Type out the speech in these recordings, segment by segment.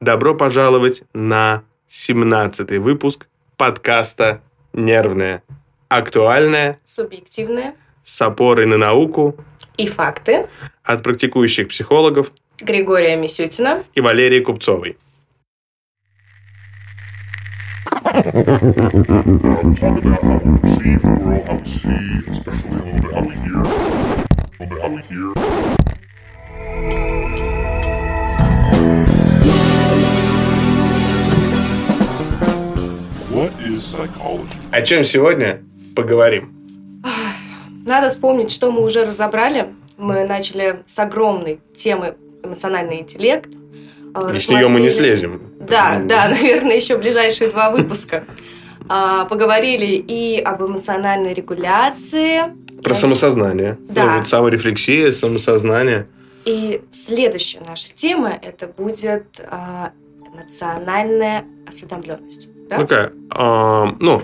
Добро пожаловать на 17 выпуск подкаста «Нервное». Актуальное, Субъективные с опорой на науку и факты от практикующих психологов Григория Мисютина. и Валерии Купцовой. especially a little bit little bit О чем сегодня поговорим? Надо вспомнить, что мы уже разобрали. Мы начали с огромной темы эмоциональный интеллект. э, Если ее мы не слезем. Да, да, наверное, еще ближайшие два выпуска. А, Поговорили и об эмоциональной регуляции. Про самосознание. Да. Ну, вот саморефлексия, самосознание. И следующая наша тема это будет а, эмоциональная осведомленность. Да? Такая, а, ну,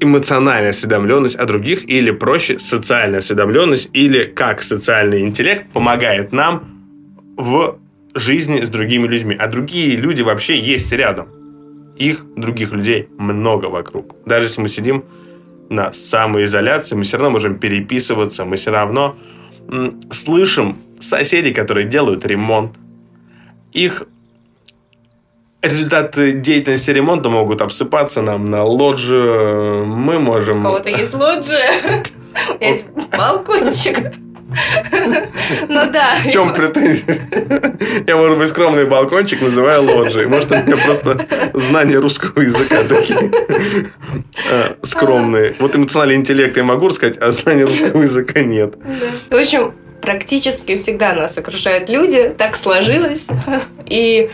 эмоциональная осведомленность о других, или проще, социальная осведомленность, или как социальный интеллект помогает нам в жизни с другими людьми. А другие люди вообще есть рядом. Их, других людей, много вокруг. Даже если мы сидим на самоизоляции, мы все равно можем переписываться, мы все равно слышим соседей, которые делают ремонт. Их результаты деятельности ремонта могут обсыпаться нам на лоджию. Мы У можем... кого-то есть лоджия, у меня есть балкончик. Ну да. В чем претензия? Я, может быть, скромный балкончик называю лоджией. Может, у меня просто знания русского языка такие э, скромные. Вот эмоциональный интеллект я могу рассказать, а знания русского языка нет. В общем, практически всегда нас окружают люди, так сложилось. И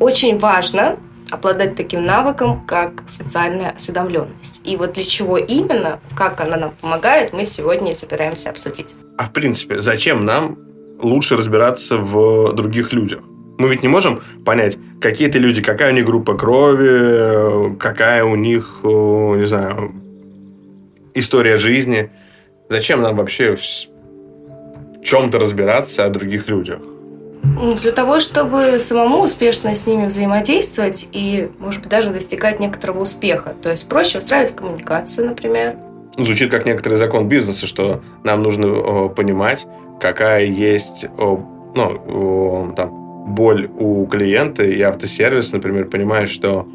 очень важно обладать таким навыком, как социальная осведомленность. И вот для чего именно, как она нам помогает, мы сегодня и собираемся обсудить. А в принципе, зачем нам лучше разбираться в других людях? Мы ведь не можем понять, какие это люди, какая у них группа крови, какая у них, э, не знаю, история жизни. Зачем нам вообще в чем-то разбираться о других людях? Для того, чтобы самому успешно с ними взаимодействовать и, может быть, даже достигать некоторого успеха. То есть проще устраивать коммуникацию, например. Звучит как некоторый закон бизнеса, что нам нужно э, понимать, какая есть ну, там, боль у клиента, и автосервис, например, понимает, что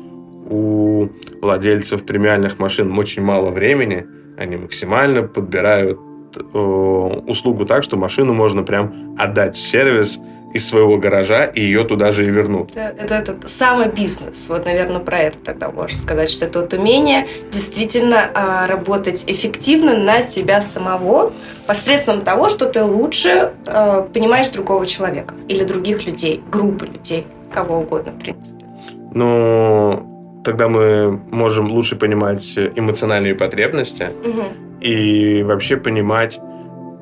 у владельцев премиальных машин очень мало времени, они максимально подбирают э, услугу так, что машину можно прям отдать в сервис из своего гаража, и ее туда же и вернут. Это, это, это самый бизнес. Вот, наверное, про это тогда можно сказать, что это вот умение действительно а, работать эффективно на себя самого посредством того, что ты лучше а, понимаешь другого человека или других людей, группы людей, кого угодно, в принципе. Но тогда мы можем лучше понимать эмоциональные потребности, Мгм. и вообще понимать,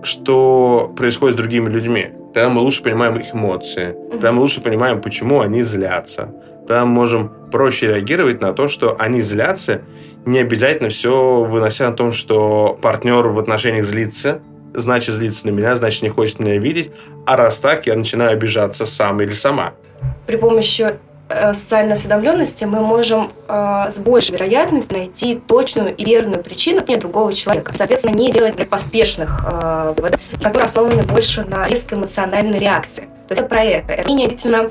что происходит с другими людьми. Тогда мы лучше понимаем их эмоции. Тогда мы лучше понимаем, почему они злятся. Тогда мы можем проще реагировать на то, что они злятся, не обязательно все вынося на том, что партнер в отношениях злится, значит злится на меня, значит не хочет меня видеть, а раз так, я начинаю обижаться сам или сама. При помощи социальной осведомленности мы можем э, с большей вероятностью найти точную и верную причину поведения другого человека. Соответственно, не делать например, поспешных э, выводов, которые основаны больше на резкой эмоциональной реакции. То есть это про это. Это умение действительно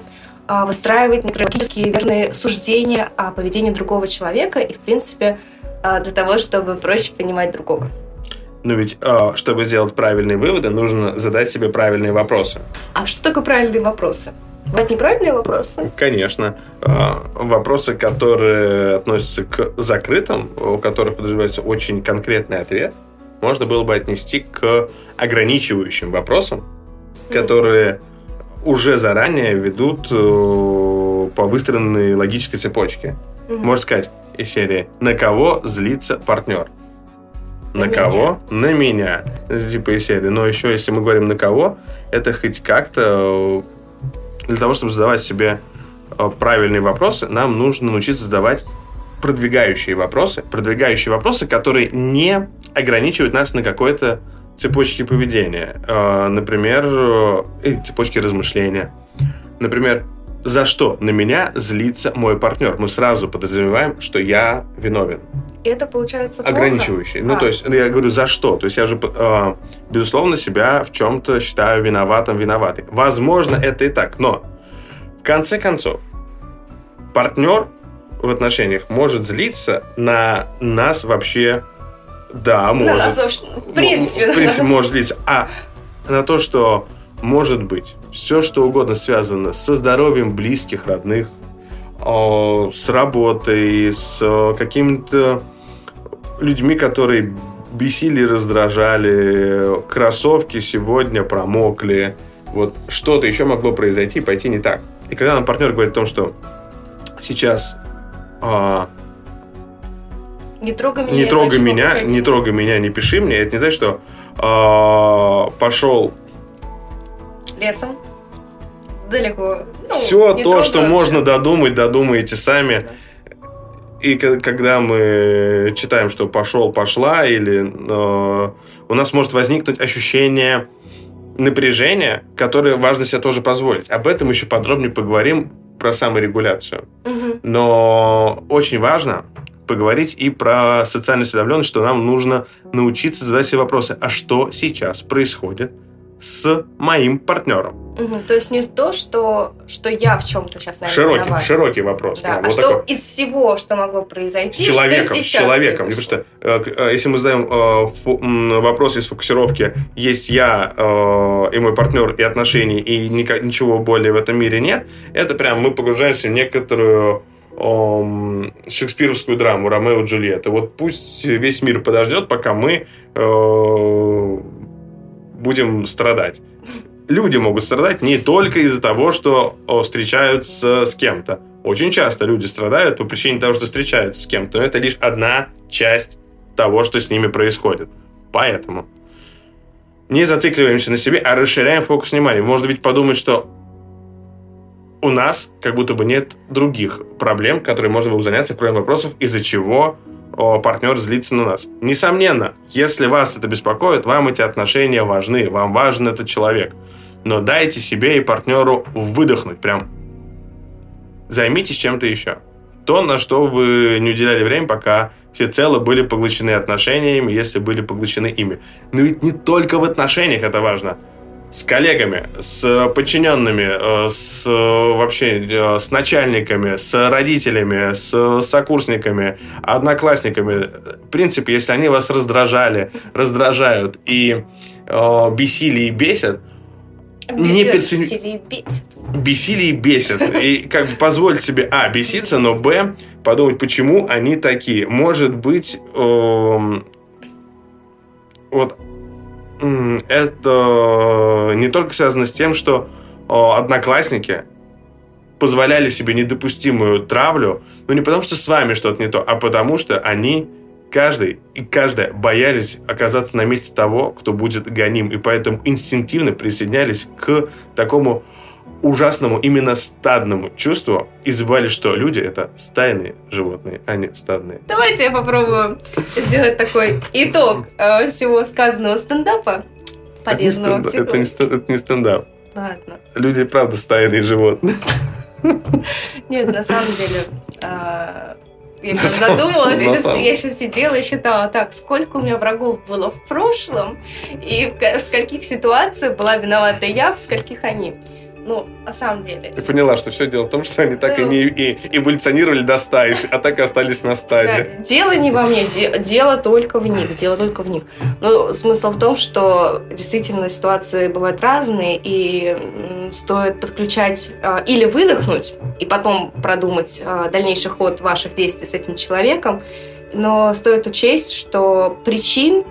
э, выстраивать методологически верные суждения о поведении другого человека и, в принципе, э, для того, чтобы проще понимать другого. Но ведь, э, чтобы сделать правильные выводы, нужно задать себе правильные вопросы. А что такое правильные вопросы? Бывают неправильные вопросы? Конечно. Э, Вопросы, которые относятся к закрытым, у которых подразумевается очень конкретный ответ, можно было бы отнести к ограничивающим вопросам, которые уже заранее ведут э, по выстроенной логической цепочке. Мгм. Можно сказать из серии «На кого злится партнер?» На На кого? На меня. Это Типа из серии. Но еще, если мы говорим на кого, это хоть как-то э, для того, чтобы задавать себе э, правильные вопросы, нам нужно научиться задавать продвигающие вопросы. Продвигающие вопросы, которые не ограничивают нас на какой-то цепочке поведения. Э, Например, э, цепочке размышления. Например, за что на меня злится мой партнер? Мы сразу подразумеваем, что я виновен. И это получается плохо. Ограничивающий. Ну, А. то есть, я говорю, за что? То есть, я же, э, безусловно, себя в чем-то считаю виноватым, виноватой. Возможно, это и так, но в конце концов, партнер в отношениях может злиться на нас вообще, да, На может. нас вообще, в принципе, В на принципе, может злиться. А на то, что может быть все, что угодно связано со здоровьем близких, родных, о, с работой, с э, какими-то людьми, которые бесили, раздражали, кроссовки сегодня промокли, вот что-то еще могло произойти, пойти не так. И когда нам партнер говорит о том, что сейчас а, Не трогай меня. не трогай меня, не трогай меня, не пиши мне, это не значит, что а, пошел Лесом. Далеко. Ну, все то, трогай что можно додумать, додумаете сами. И когда мы читаем, что пошел, пошла, или э, у нас может возникнуть ощущение напряжения, которое важно себе тоже позволить. Об этом еще подробнее поговорим про саморегуляцию. Мгм. Но очень важно поговорить и про социальную осведомленность, что нам нужно научиться задать себе вопросы, а что сейчас происходит с моим партнером? Мгм. То есть не то, что, что я в чем-то сейчас, наверное, Широкий, виновата. широкий вопрос. Да, прям а вот что такой. из всего, что могло С произойти, человеком, что с человеком. произошло? Потому что э, э, если мы задаем э, фу- вопрос из фокусировки, есть я э, и мой партнер, и отношения, и ника- ничего более в этом мире нет, это прям мы погружаемся в некоторую шекспировскую драму Ромео и Джульетта. Вот пусть весь мир подождет, пока мы э, будем страдать. Люди могут страдать не только из-за того, что встречаются с кем-то. Очень часто люди страдают по причине того, что встречаются с кем-то. Но это лишь одна часть того, что с ними происходит. Поэтому не зацикливаемся на себе, а расширяем фокус внимания. Можно ведь подумать, что у нас как будто бы нет других проблем, которые можно было бы заняться, кроме вопросов, из-за чего партнер злится на нас. Несомненно, если вас это беспокоит, вам эти отношения важны, вам важен этот человек. Но дайте себе и партнеру выдохнуть, прям займитесь чем-то еще. То, на что вы не уделяли время, пока всецело были поглощены отношениями, если были поглощены ими. Но ведь не только в отношениях это важно. С коллегами, с подчиненными, э, с э, вообще э, с начальниками, с родителями, с сокурсниками, одноклассниками. В принципе, если они вас раздражали, раздражают и э, бесили и бесят, не Бесит, перцени- бесили и бесит. бесили и бесят. И как бы позволить себе, а, беситься, но, б, подумать, почему они такие. Может быть, эм, вот это не только связано с тем, что э, одноклассники позволяли себе недопустимую травлю, но не потому, что с вами что-то не то, а потому, что они каждый и каждая боялись оказаться на месте того, кто будет гоним, и поэтому инстинктивно присоединялись к такому ужасному, именно стадному чувству и забывали, что люди — это стайные животные, а не стадные. Давайте я попробую сделать такой итог э, всего сказанного стендапа. Это не, стендап, это, не, это не стендап. Ладно. Люди, правда, стайные животные. Нет, на самом деле, а, я прям задумалась, я сейчас, самом- я сейчас сидела и считала, так, сколько у меня врагов было в прошлом, и в скольких ситуациях была виновата я, в скольких они. Ну, на самом деле. Ты поняла, что все дело в том, что они так и не и, эволюционировали до стаи, а так и остались на стадии. Да, дело не во мне, де- дело только в них, дело только в них. Но смысл в том, что действительно ситуации бывают разные, и стоит подключать а, или выдохнуть, и потом продумать а, дальнейший ход ваших действий с этим человеком, но стоит учесть, что причин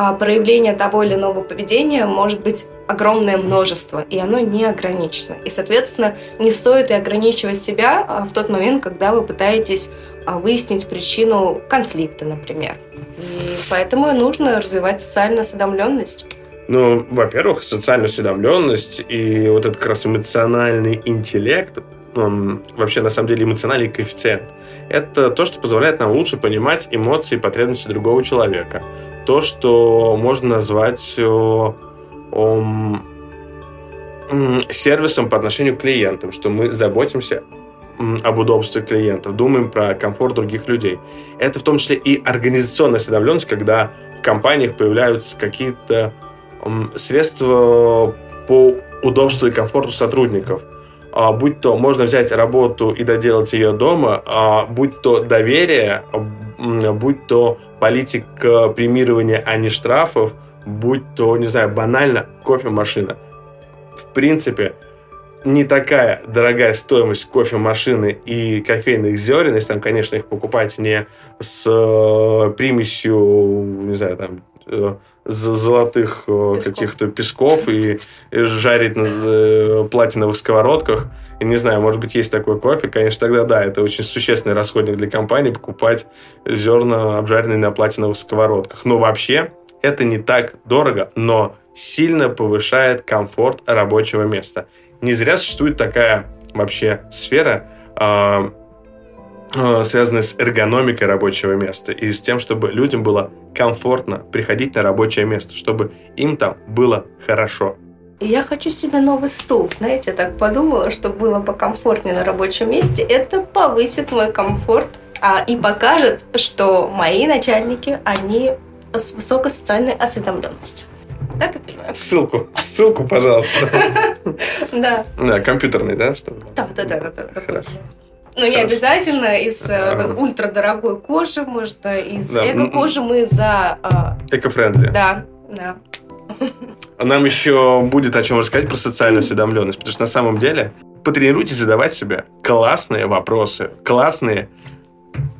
а, проявления того или иного поведения может быть огромное множество, и оно не ограничено. И, соответственно, не стоит и ограничивать себя а, в тот момент, когда вы пытаетесь а, выяснить причину конфликта, например. И поэтому нужно развивать социальную осведомленность. Ну, во-первых, социальную осведомленность и вот этот как раз эмоциональный интеллект, вообще, на самом деле, эмоциональный коэффициент, это то, что позволяет нам лучше понимать эмоции и потребности другого человека. То, что можно назвать э, ом, м, сервисом по отношению к клиентам, что мы заботимся об удобстве клиентов, думаем про комфорт других людей. Это в том числе и организационная осведомленность, когда в компаниях появляются какие-то средства по удобству и комфорту сотрудников. А, будь то можно взять работу и доделать ее дома, а, будь то доверие, будь то политика премирования, а не штрафов, будь то, не знаю, банально кофемашина. В принципе, не такая дорогая стоимость кофемашины и кофейных зерен, если там, конечно, их покупать не с э, примесью, не знаю, там, э, золотых э, Песков. каких-то песков и, и жарить на э, платиновых сковородках. И не знаю, может быть, есть такой кофе. Конечно, тогда да, это очень существенный расходник для компании покупать зерна, обжаренные на платиновых сковородках. Но вообще это не так дорого, но сильно повышает комфорт рабочего места. Не зря существует такая вообще сфера, а, а, связанная с эргономикой рабочего места и с тем, чтобы людям было комфортно приходить на рабочее место, чтобы им там было хорошо. Я хочу себе новый стул, знаете, так подумала, что было бы комфортнее на рабочем месте. Это повысит мой комфорт а, и покажет, что мои начальники, они с высокой социальной осведомленностью. Так я понимаю? Ссылку, ссылку, пожалуйста. Да, Да, компьютерный, да? Чтобы... да, да, да, да, да, да. Хорошо. Ну, не Хорошо. обязательно из э, ультрадорогой кожи, может, э, из Да, эко-кожи мы за... а, Эко-френдли. Да, да. Нам еще будет о чем рассказать про социальную осведомленность, потому что на самом деле потренируйтесь задавать себе классные вопросы, классные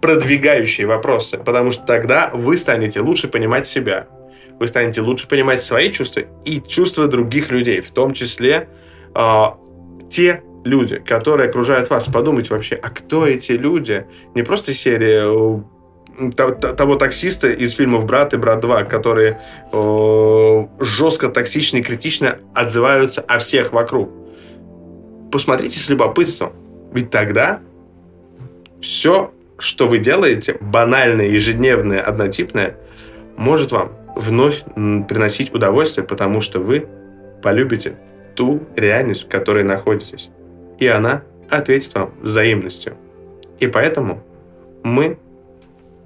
продвигающие вопросы, потому что тогда вы станете лучше понимать себя, вы станете лучше понимать свои чувства и чувства других людей, в том числе а, те люди, которые окружают вас. Подумайте вообще, а кто эти люди? Не просто серия э, то- то- того таксиста из фильмов «Брат» и «Брат 2», которые жестко, токсично и критично отзываются о всех вокруг. Посмотрите с любопытством. Ведь тогда все, что вы делаете, банальное, ежедневное, однотипное, может вам вновь приносить удовольствие, потому что вы полюбите ту реальность, в которой находитесь. И она ответит вам взаимностью. И поэтому мы,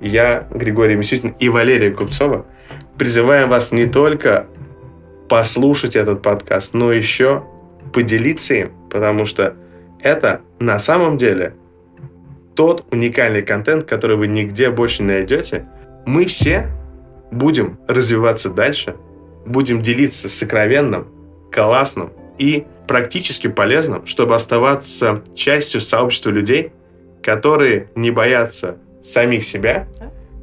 я, Григорий Мисютин и Валерия Купцова, призываем вас не только послушать этот подкаст, но еще поделиться им, потому что это на самом деле тот уникальный контент, который вы нигде больше не найдете. Мы все будем развиваться дальше, будем делиться сокровенным, классным и практически полезным, чтобы оставаться частью сообщества людей, которые не боятся самих себя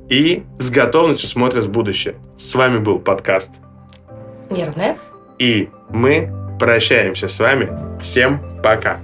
и с готовностью смотрят в будущее. С вами был подкаст. Нервная. И мы прощаемся с вами. Всем пока.